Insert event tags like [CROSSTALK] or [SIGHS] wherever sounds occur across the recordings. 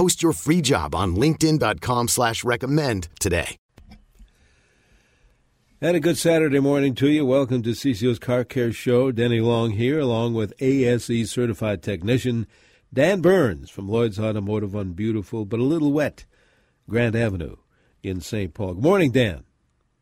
Post your free job on linkedin.com slash recommend today. And a good Saturday morning to you. Welcome to CCO's Car Care Show. Denny Long here, along with ASE certified technician Dan Burns from Lloyd's Automotive on beautiful but a little wet Grand Avenue in St. Paul. Good morning, Dan.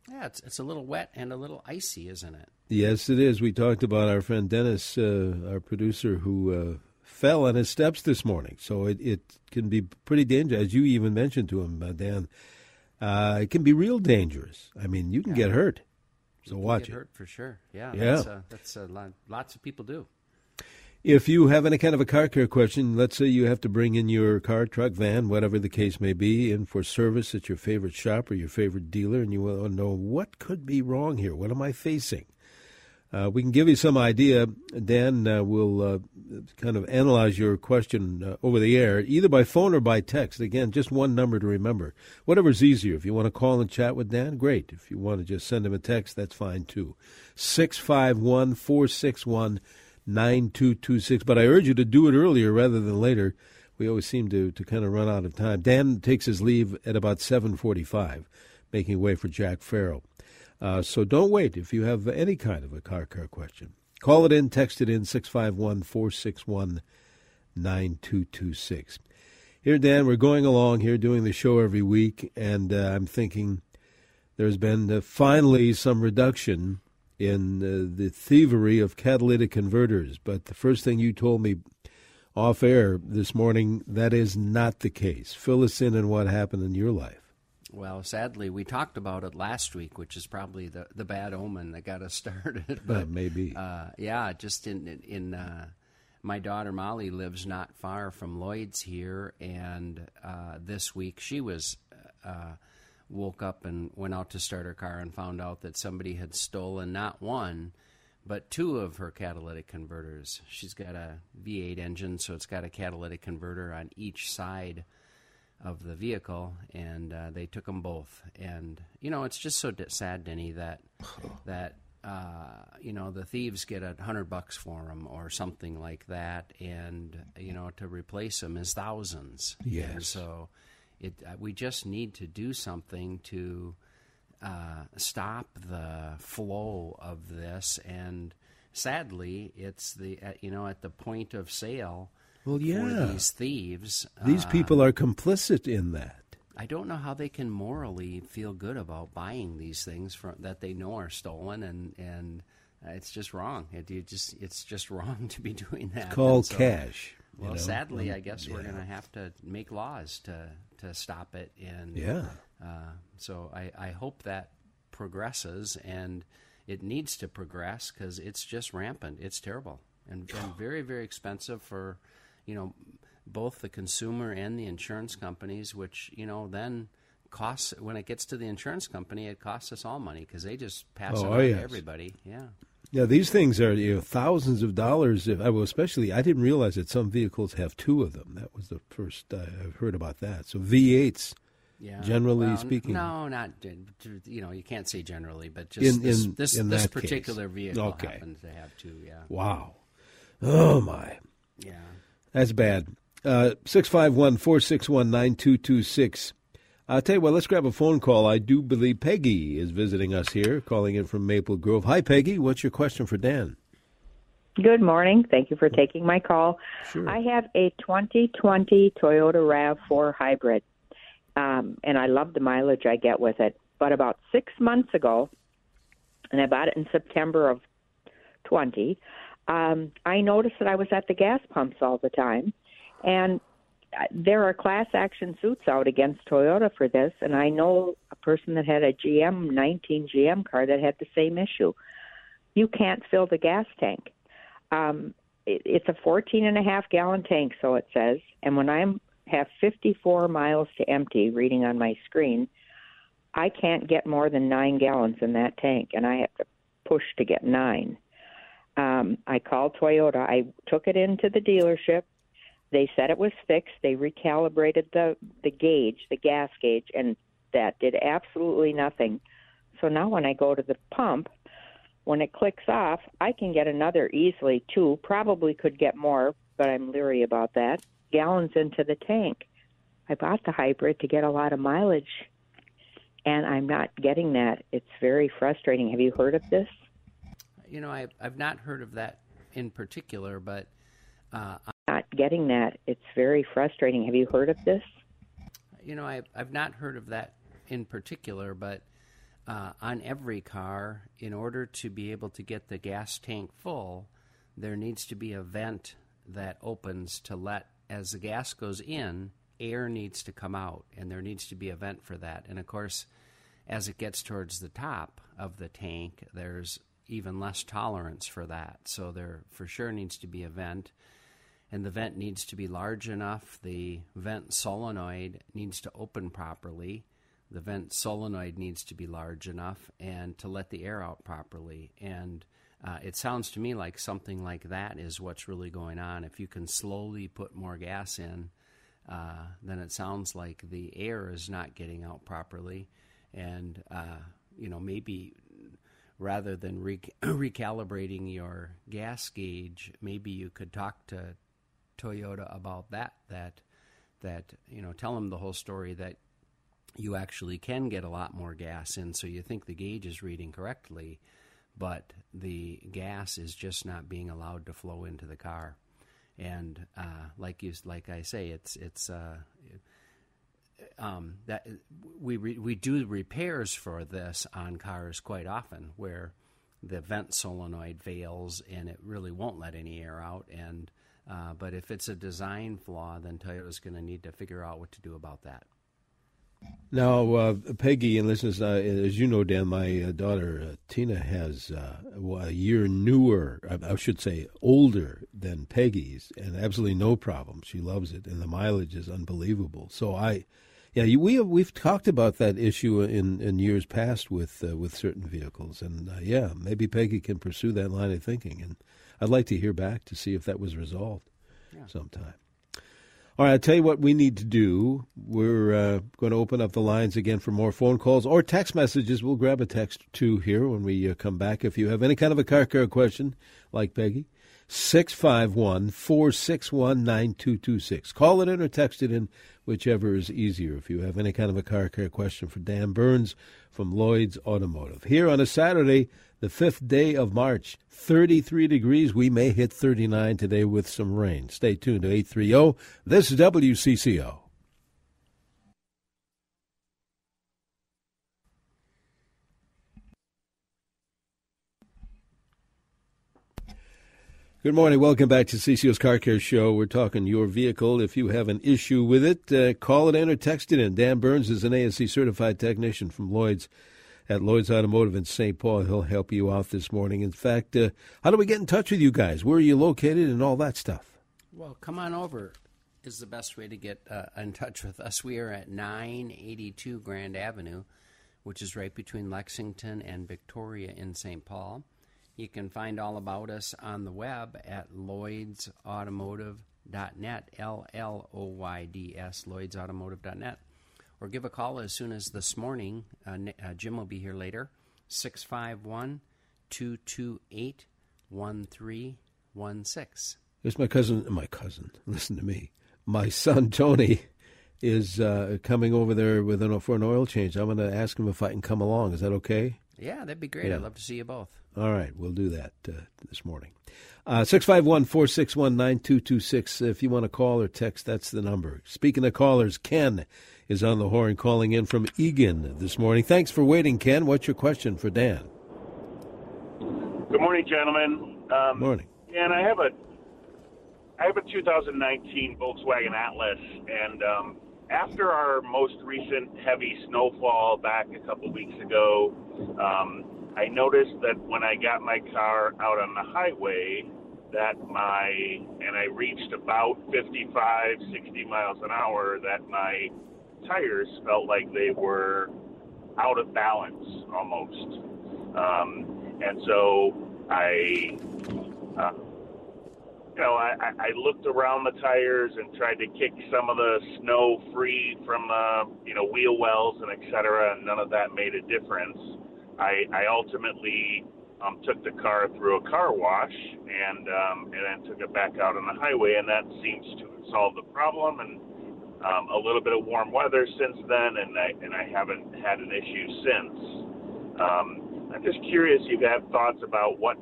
Yeah, it's, it's a little wet and a little icy, isn't it? Yes, it is. We talked about our friend Dennis, uh, our producer, who uh, fell on his steps this morning. So it, it can be pretty dangerous, as you even mentioned to him, uh, Dan. Uh, it can be real dangerous. I mean, you can Yeah. get hurt. You So can watch get it. hurt for sure. Yeah, Yeah. That's, uh, that's uh, lot, lots of people do. If you have any kind of a car care question, let's say you have to bring in your car, truck, van, whatever the case may be, in for service at your favorite shop or your favorite dealer, and you want to know what could be wrong here, what am I facing? Uh, we can give you some idea. Dan uh, will uh, kind of analyze your question uh, over the air, either by phone or by text. Again, just one number to remember. Whatever's easier. If you want to call and chat with Dan, great. If you want to just send him a text, that's fine too. 651 461 9226. But I urge you to do it earlier rather than later. We always seem to, to kind of run out of time. Dan takes his leave at about 745, making way for Jack Farrell. Uh, so don't wait if you have any kind of a car care question. Call it in, text it in, 651 461 9226. Here, Dan, we're going along here doing the show every week, and uh, I'm thinking there's been uh, finally some reduction in uh, the thievery of catalytic converters. But the first thing you told me off air this morning, that is not the case. Fill us in on what happened in your life. Well, sadly, we talked about it last week, which is probably the, the bad omen that got us [LAUGHS] started. But maybe. uh, yeah, just in in, in uh, my daughter Molly lives not far from Lloyd's here, and uh, this week she was uh, woke up and went out to start her car and found out that somebody had stolen not one but two of her catalytic converters. She's got a V8 engine, so it's got a catalytic converter on each side of the vehicle, and uh, they took them both. And you know, it's just so d- sad, Denny, that [SIGHS] that uh, you know the thieves get a hundred bucks for them or something like that, and you know to replace them is thousands. And Yes. so it uh, we just need to do something to uh, stop the flow of this and. Sadly, it's the you know at the point of sale Well, for yeah. these thieves. These uh, people are complicit in that. I don't know how they can morally feel good about buying these things from, that they know are stolen, and and it's just wrong. It you just it's just [LAUGHS] wrong to be doing that. It's called so- cash. you Well, know? sadly, Um, I guess we're going to have to make laws to to stop it. And Yeah. uh, so I I hope that progresses, and it needs to progress because it's just rampant. It's terrible and, and [SIGHS] very very expensive for you know both the consumer and the insurance companies, which you know then costs when it gets to the insurance company, it costs us all money because they just pass Oh, it oh, on yes. to everybody. Yeah. Yeah, these things are you know thousands of dollars. If, I well, especially, I didn't realize that some vehicles have two of them. That was the first uh, I've heard about that. So V8s, Yeah. generally Well, speaking, No, not you know you can't say generally, but just In- this in- this, in this that case. particular vehicle Okay. happens to have two. Yeah. wow, oh my, Yeah. That's bad. Uh, Six five one four six one nine two two six. I'll tell you what. Let's grab a phone call. I do believe Peggy is visiting us here, calling in from Maple Grove. Hi, Peggy. What's your question for Dan? Good morning. Thank you for taking my call. Sure. I have a 2020 Toyota RAV4 hybrid. um, and I love the mileage I get with it. But about six months ago, and I bought it in September of 20, um, I noticed that I was at the gas pumps all the time, and uh, there are class action suits out against Toyota for this, and I know a person that had a GM 19 GM car that had the same issue. You can't fill the gas tank. Um, it, it's a 14 and a half gallon tank, so it says, and when I have 54 miles to empty, reading on my screen, I can't get more than nine gallons in that tank, and I have to push to get nine. Um, I called Toyota. I took it into the dealership. They said it was fixed. They recalibrated the the gauge, the gas gauge, and that did absolutely nothing. So now when I go to the pump, when it clicks off, I can get another easily two. Probably could get more, but I'm leery about that. Gallons into the tank. I bought the hybrid to get a lot of mileage, and I'm not getting that. It's very frustrating. Have you heard of this? You know, I, I've not heard of that in particular, but uh, not getting that. It's very frustrating. Have you heard of this? You know, I, I've not heard of that in particular, but uh, on every car, in order to be able to get the gas tank full, there needs to be a vent that opens to let, as the gas goes in, air needs to come out, and there needs to be a vent for that. And of course, as it gets towards the top of the tank, there's even less tolerance for that. So there for sure needs to be a vent and the vent needs to be large enough. The vent solenoid needs to open properly. The vent solenoid needs to be large enough and to let the air out properly. And uh, it sounds to me like something like that is what's really going on. If you can slowly put more gas in, uh, then it sounds like the air is not getting out properly. And, uh, you know, maybe rather than re- [CLEARS THROAT] recalibrating your gas gauge, maybe you could talk to Toyota about that. That that you know, tell them the whole story that you actually can get a lot more gas in, so you think the gauge is reading correctly, but the gas is just not being allowed to flow into the car. And uh, like you, like I say, it's it's uh, um, that we re, we do repairs for this on cars quite often, where the vent solenoid fails and it really won't let any air out, and uh, but if it's a design flaw, then Toyota's going to need to figure out what to do about that. Now, uh, Peggy, and listeners, uh, as you know, Dan, my uh, daughter uh, Tina has uh, a year newer, I should say, older than Peggy's, and absolutely no problem. She loves it, and the mileage is unbelievable. So I, yeah, we have, we've talked about that issue in, in years past with uh, with certain vehicles, and yeah, maybe Peggy can pursue that line of thinking, and I'd like to hear back to see if that was resolved yeah. sometime. All right, I'll tell you what we need to do. We're uh, going to open up the lines again for more phone calls or text messages. We'll grab a text too here when we uh, come back. If you have any kind of a car care question, like Peggy, 651 461 9226. Call it in or text it in, whichever is easier. If you have any kind of a car care question for Dan Burns from Lloyd's Automotive. Here on a Saturday, the fifth day of March. 33 degrees. We may hit 39 today with some rain. Stay tuned to 830. This is WCCO. Good morning. Welcome back to CCO's Car Care Show. We're talking your vehicle. If you have an issue with it, uh, call it in or text it in. Dan Burns is an ASE certified technician from Lloyd's at Lloyd's Automotive in St. Paul. He'll help you out this morning. In fact, uh, how do we get in touch with you guys? Where are you located and all that stuff? Well, come on over is the best way to get uh, in touch with us. We are at 982 Grand Avenue, which is right between Lexington and Victoria in St. Paul. You can find all about us on the web at lloydsautomotive.net, L L O Y D S, lloydsautomotive.net or give a call as soon as this morning. Uh, uh, Jim will be here later. 651 228 1316. There's my cousin, my cousin, [LAUGHS] listen to me. My son Tony is uh, coming over there with an, for an oil change. I'm going to ask him if I can come along. Is that okay? Yeah, that'd be great. Yeah. I'd love to see you both. All right, we'll do that uh, this morning. Uh, 651 461 9226. If you want to call or text, that's the number. Speaking of callers, Ken is on the horn calling in from Eagan this morning. Thanks for waiting, Ken. What's your question for Dan? Good morning, gentlemen. Um, morning. And I have a I have a 2019 Volkswagen Atlas, and um, after our most recent heavy snowfall back a couple weeks ago, um, I noticed that when I got my car out on the highway, that my and I reached about 55, 60 miles an hour, that my tires felt like they were out of balance almost. Um, and so I, uh, you know, I, I looked around the tires and tried to kick some of the snow free from, uh, you know, wheel wells and et cetera, and none of that made a difference. I, I ultimately um, took the car through a car wash and um, and then took it back out on the highway, and that seems to solve the problem. And um, a little bit of warm weather since then, and I and I haven't had an issue since. Um, I'm just curious if you have thoughts about what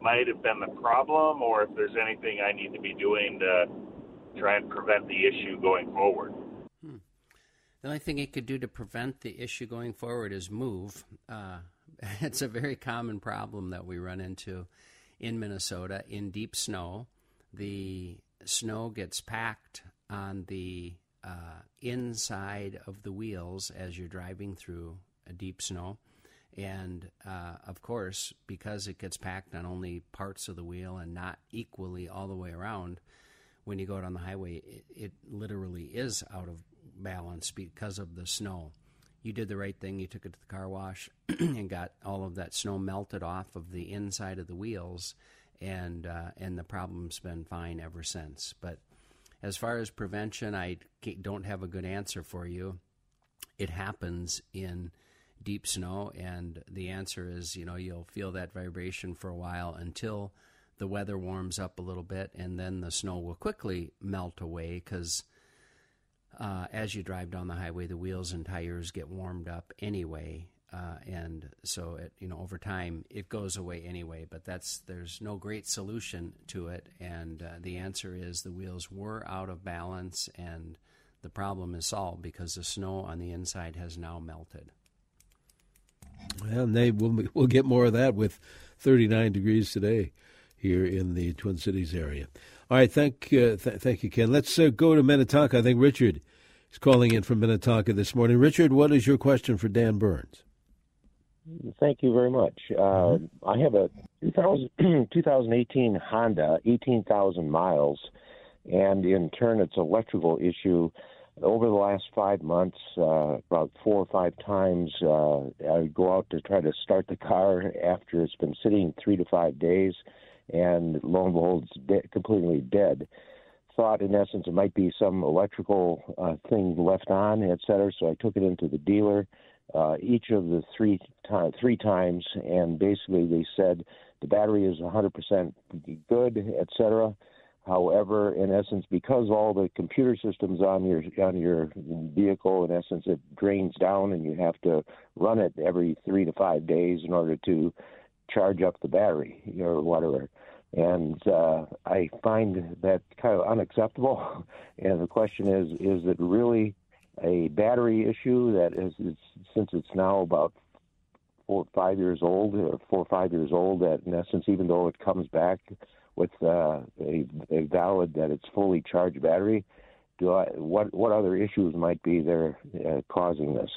might have been the problem, or if there's anything I need to be doing to try and prevent the issue going forward. Hmm. The only thing it could do to prevent the issue going forward is move. Uh, [LAUGHS] it's a very common problem that we run into in Minnesota in deep snow. The snow gets packed on the uh, inside of the wheels as you're driving through a deep snow. And uh, of course, because it gets packed on only parts of the wheel and not equally all the way around, when you go out on the highway, it, it literally is out of balance because of the snow you did the right thing. You took it to the car wash [CLEARS THROAT] and got all of that snow melted off of the inside of the wheels, and uh, and the problem's been fine ever since. But as far as prevention, I don't have a good answer for you. It happens in deep snow, and the answer is you know you'll feel that vibration for a while until the weather warms up a little bit, and then the snow will quickly melt away because uh, as you drive down the highway, the wheels and tires get warmed up anyway, uh, and so it you know over time it goes away anyway. But that's there's no great solution to it, and uh, the answer is the wheels were out of balance, and the problem is solved because the snow on the inside has now melted. Well, Nate, we'll we'll get more of that with 39 degrees today here in the Twin Cities area. All right, thank uh, th- thank you, Ken. Let's uh, go to Minnetonka. I think Richard is calling in from Minnetonka this morning. Richard, what is your question for Dan Burns? Thank you very much. Uh, I have a 2000, [CLEARS THROAT] 2018 Honda, 18,000 miles, and in turn, it's electrical issue. Over the last five months, uh, about four or five times, uh, I go out to try to start the car after it's been sitting three to five days and lo and behold, it's de- completely dead. Thought, in essence, it might be some electrical uh, thing left on, et cetera. So I took it into the dealer uh, each of the three time, three times, and basically they said the battery is 100% good, et cetera. However, in essence, because all the computer systems on your on your vehicle, in essence, it drains down, and you have to run it every three to five days in order to charge up the battery or whatever. And uh, I find that kind of unacceptable. [LAUGHS] And the question is, is it really a battery issue that is, is since it's now about four or five years old, or four or five years old, that in essence, even though it comes back with uh, a, a valid that it's fully charged battery, do I, what what other issues might be there uh, causing this?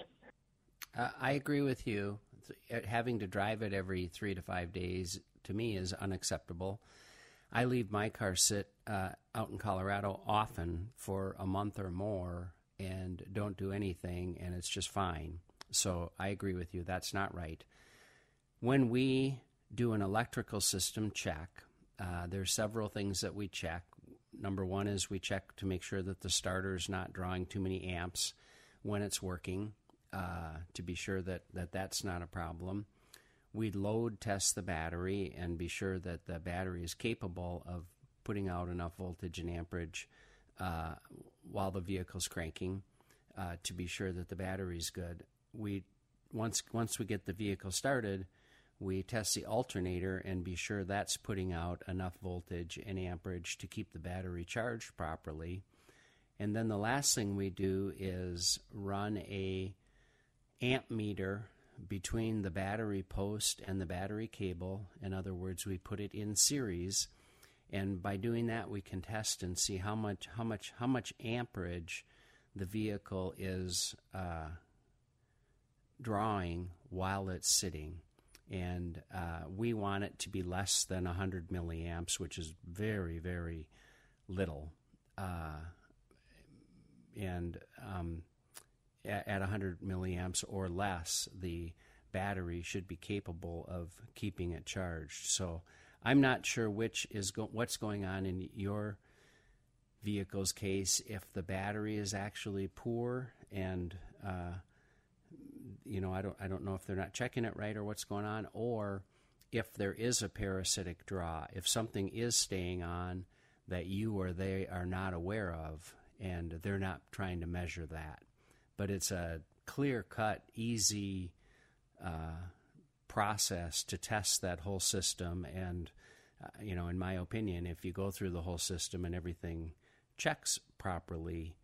Uh, I agree with you having to drive it every three to five days to me is unacceptable. I leave my car sit uh, out in Colorado often for a month or more and don't do anything, and it's just fine. So I agree with you. That's not right. When we do an electrical system check, uh, there's several things that we check. Number one is we check to make sure that the starter is not drawing too many amps when it's working uh, to be sure that, that that's not a problem. We'd load test the battery and be sure that the battery is capable of putting out enough voltage and amperage uh, while the vehicle's cranking uh, to be sure that the battery is good. We once once we get the vehicle started, we test the alternator and be sure that's putting out enough voltage and amperage to keep the battery charged properly. And then the last thing we do is run a amp meter between the battery post and the battery cable. In other words, we put it in series, and by doing that, we can test and see how much how much how much amperage the vehicle is uh, drawing while it's sitting. And uh, we want it to be less than 100 milliamps, which is very, very little. Uh, and um, at, at 100 milliamps or less, the battery should be capable of keeping it charged. So I'm not sure which is go- what's going on in your vehicle's case if the battery is actually poor and uh, you know I don't I don't know if they're not checking it right or what's going on or if there is a parasitic draw if something is staying on that you or they are not aware of and they're not trying to measure that but it's a clear cut easy uh, process to test that whole system and uh, you know in my opinion if you go through the whole system and everything checks properly,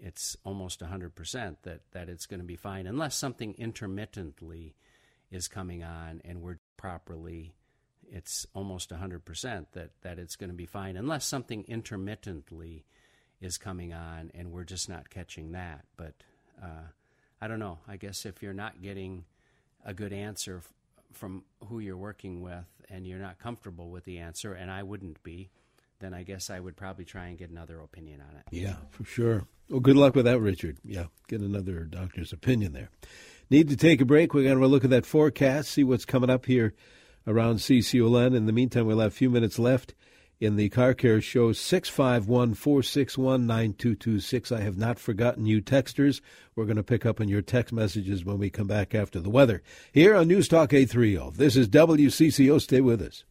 it's almost 100% that, that it's going to be fine, unless something intermittently is coming on and we're properly, it's almost 100% that, that it's going to be fine, unless something intermittently is coming on and we're just not catching that. But uh, I don't know. I guess if you're not getting a good answer f- from who you're working with and you're not comfortable with the answer, and I wouldn't be, then I guess I would probably try and get another opinion on it. Yeah, for sure. Well, good luck with that, Richard. Yeah, get another doctor's opinion there. Need to take a break. We're going to look at that forecast, see what's coming up here around CCOLN. In the meantime, we'll have a few minutes left in the Car Care Show, 651 461 9226. I have not forgotten you, texters. We're going to pick up on your text messages when we come back after the weather. Here on News Talk 830. This is WCCO. Stay with us.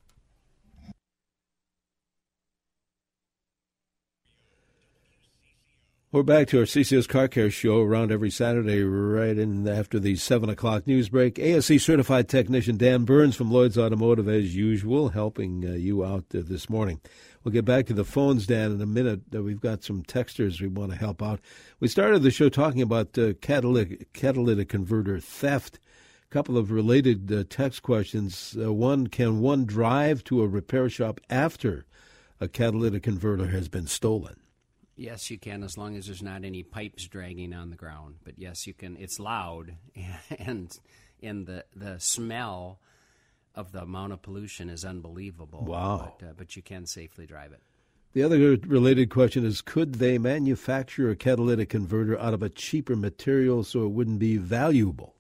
We're back to our CCS Car Care Show around every Saturday, right in after the 7 o'clock news break. ASE certified technician Dan Burns from Lloyd's Automotive, as usual, helping uh, you out uh, this morning. We'll get back to the phones, Dan, in a minute. Uh, we've got some texters we want to help out. We started the show talking about uh, catalytic, catalytic converter theft. A couple of related uh, text questions. Uh, one, can one drive to a repair shop after a catalytic converter has been stolen? Yes, you can, as long as there's not any pipes dragging on the ground. But yes, you can. It's loud, [LAUGHS] and and the the smell of the amount of pollution is unbelievable. Wow! But, uh, but you can safely drive it. The other related question is: Could they manufacture a catalytic converter out of a cheaper material so it wouldn't be valuable?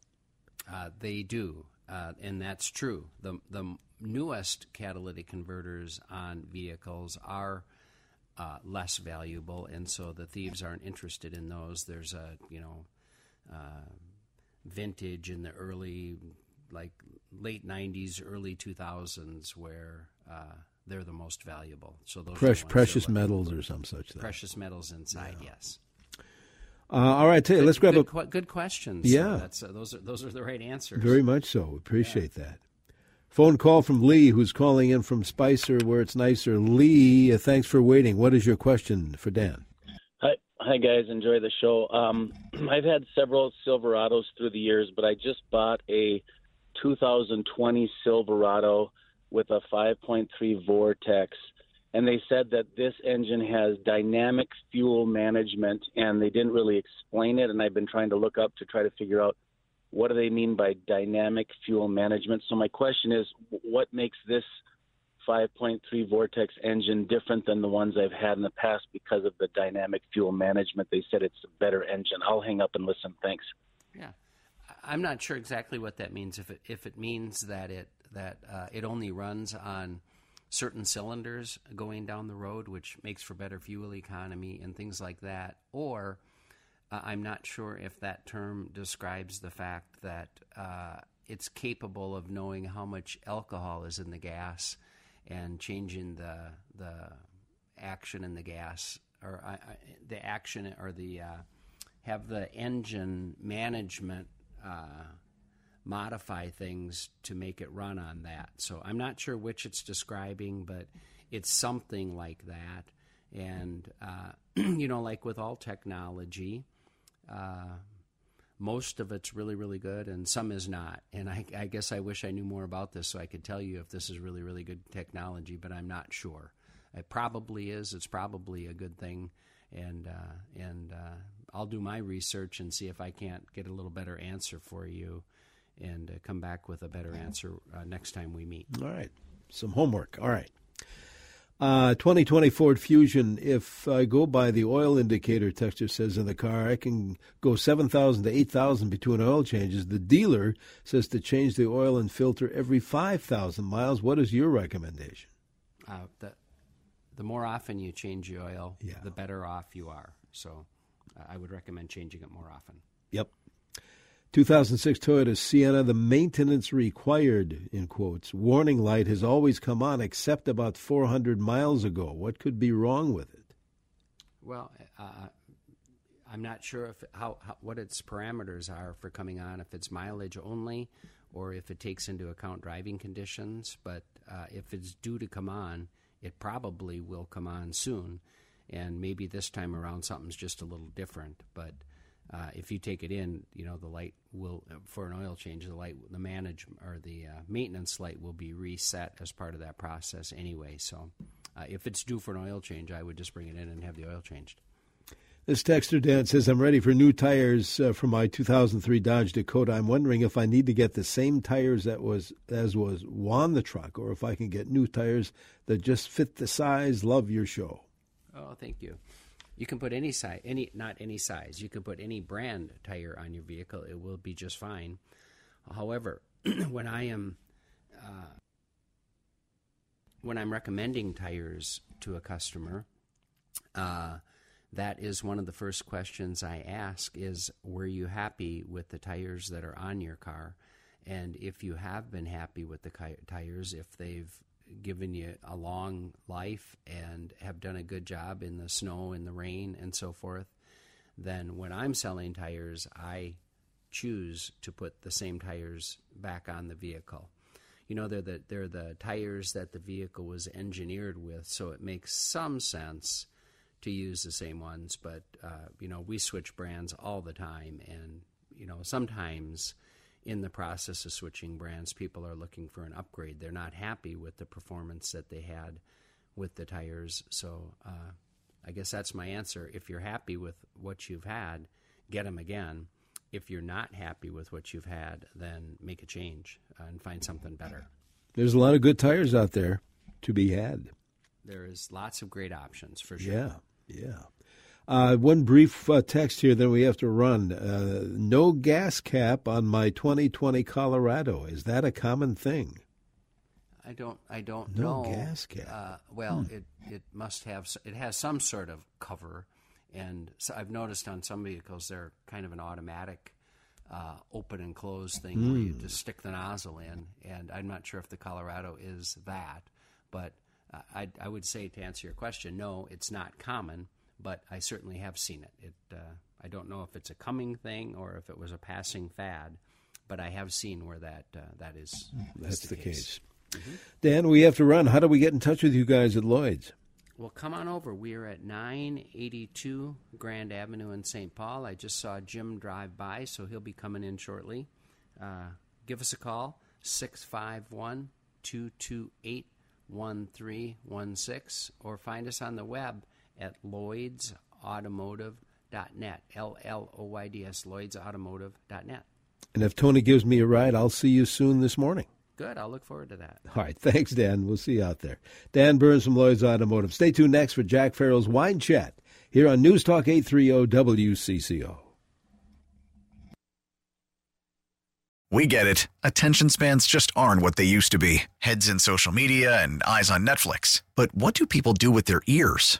Uh, they do, uh, and that's true. the The newest catalytic converters on vehicles are uh, less valuable, and so the thieves aren't interested in those. There's a you know uh, vintage in the early like late '90s, early 2000s where uh, they're the most valuable. So those Fresh, precious metals or some such thing. Precious metals inside, yeah. yes. Uh, all right, good, let's grab good, a good questions. Yeah, that's uh, those are those are the right answers. Very much so. Appreciate yeah. that. Phone call from Lee, who's calling in from Spicer, where it's nicer. Lee, uh, thanks for waiting. What is your question for Dan? Hi, hi guys. Enjoy the show. Um, [CLEARS THROAT] I've had several Silverados through the years, but I just bought a 2020 Silverado with a 5.3 Vortec, and they said that this engine has dynamic fuel management, and they didn't really explain it. And I've been trying to look up to try to figure out what do they mean by dynamic fuel management? So my question is, what makes this 5.3 Vortec engine different than the ones I've had in the past because of the dynamic fuel management? They said it's a better engine. I'll hang up and listen. Thanks. Yeah, I'm not sure exactly what that means. If it if it means that it that uh, it only runs on certain cylinders going down the road, which makes for better fuel economy and things like that, or I'm not sure if that term describes the fact that uh, it's capable of knowing how much alcohol is in the gas and changing the the action in the gas or uh, the action or the uh, have the engine management uh, modify things to make it run on that. So I'm not sure which it's describing, but it's something like that And, uh, [CLEARS THROAT] you know, like with all technology, uh, most of it's really, really good, and some is not. And I, I, guess I wish I knew more about this so I could tell you if this is really, really good technology, but I'm not sure. It probably is. It's probably a good thing, and uh, and uh, I'll do my research and see if I can't get a little better answer for you, and uh, come back with a better answer uh, next time we meet. All right, some homework. All right. Uh, 2020 Ford Fusion. If I go by the oil indicator, texture says in the car, I can go 7,000 to 8,000 between oil changes. The dealer says to change the oil and filter every 5,000 miles. What is your recommendation? Uh, the, the more often you change the oil, yeah. the better off you are. So uh, I would recommend changing it more often. Yep. 2006 Toyota Sienna, the maintenance required, in quotes, warning light has always come on except about 400 miles ago. What could be wrong with it? Well, uh, I'm not sure if how, how, what its parameters are for coming on, if it's mileage only or if it takes into account driving conditions. But uh, if it's due to come on, it probably will come on soon. And maybe this time around something's just a little different. But uh, if you take it in, you know the light will for an oil change. The light, the manage or the uh, maintenance light will be reset as part of that process anyway. So, uh, if it's due for an oil change, I would just bring it in and have the oil changed. This texter Dan says, "I'm ready for new tires uh, for my 2003 Dodge Dakota. I'm wondering if I need to get the same tires that was as was on the truck, or if I can get new tires that just fit the size. Love your show." Oh, thank you. You can put any size, any not any size. You can put any brand tire on your vehicle; it will be just fine. However, [CLEARS THROAT] when I am uh, when I'm recommending tires to a customer, uh, that is one of the first questions I ask: is Were you happy with the tires that are on your car? And if you have been happy with the tires, if they've given you a long life and have done a good job in the snow and the rain and so forth, then when I'm selling tires, I choose to put the same tires back on the vehicle. You know, they're the, they're the tires that the vehicle was engineered with, so it makes some sense to use the same ones. But, uh, you know, we switch brands all the time, and, you know, sometimes in the process of switching brands, people are looking for an upgrade. They're not happy with the performance that they had with the tires. So uh, I guess that's my answer. If you're happy with what you've had, get them again. If you're not happy with what you've had, then make a change uh, and find something better. There's a lot of good tires out there to be had. There is lots of great options for sure. Yeah, yeah. Uh, one brief uh, text here, then we have to run. Uh, no gas cap on my 2020 Colorado. Is that a common thing? I don't. I don't no know. No gas cap. Uh, well, hmm. it it must have. It has some sort of cover, and so I've noticed on some vehicles they're kind of an automatic. Uh, open and close thing mm. where you hmm. just stick the nozzle in, and I'm not sure if the Colorado is that, but uh, I, I would say to answer your question, no, it's not common but I certainly have seen it. It uh, I don't know if it's a coming thing or if it was a passing fad, but I have seen where that uh, that is. That's the, the, case. case. Mm-hmm. Dan, we have to run. How do we get in touch with you guys at Lloyd's? Well, come on over. We are at 982 Grand Avenue in St. Paul. I just saw Jim drive by, so he'll be coming in shortly. Uh, give us a call, 651 228 1316, or find us on the web at lloydsautomotive.net. L L O Y D S, lloydsautomotive.net. And if Tony gives me a ride, I'll see you soon this morning. Good. I'll look forward to that. All right. Thanks, Dan. We'll see you out there. Dan Burns from Lloyd's Automotive. Stay tuned next for Jack Farrell's Wine Chat here on News Talk 830 WCCO. We get it. Attention spans just aren't what they used to be heads in social media and eyes on Netflix. But what do people do with their ears?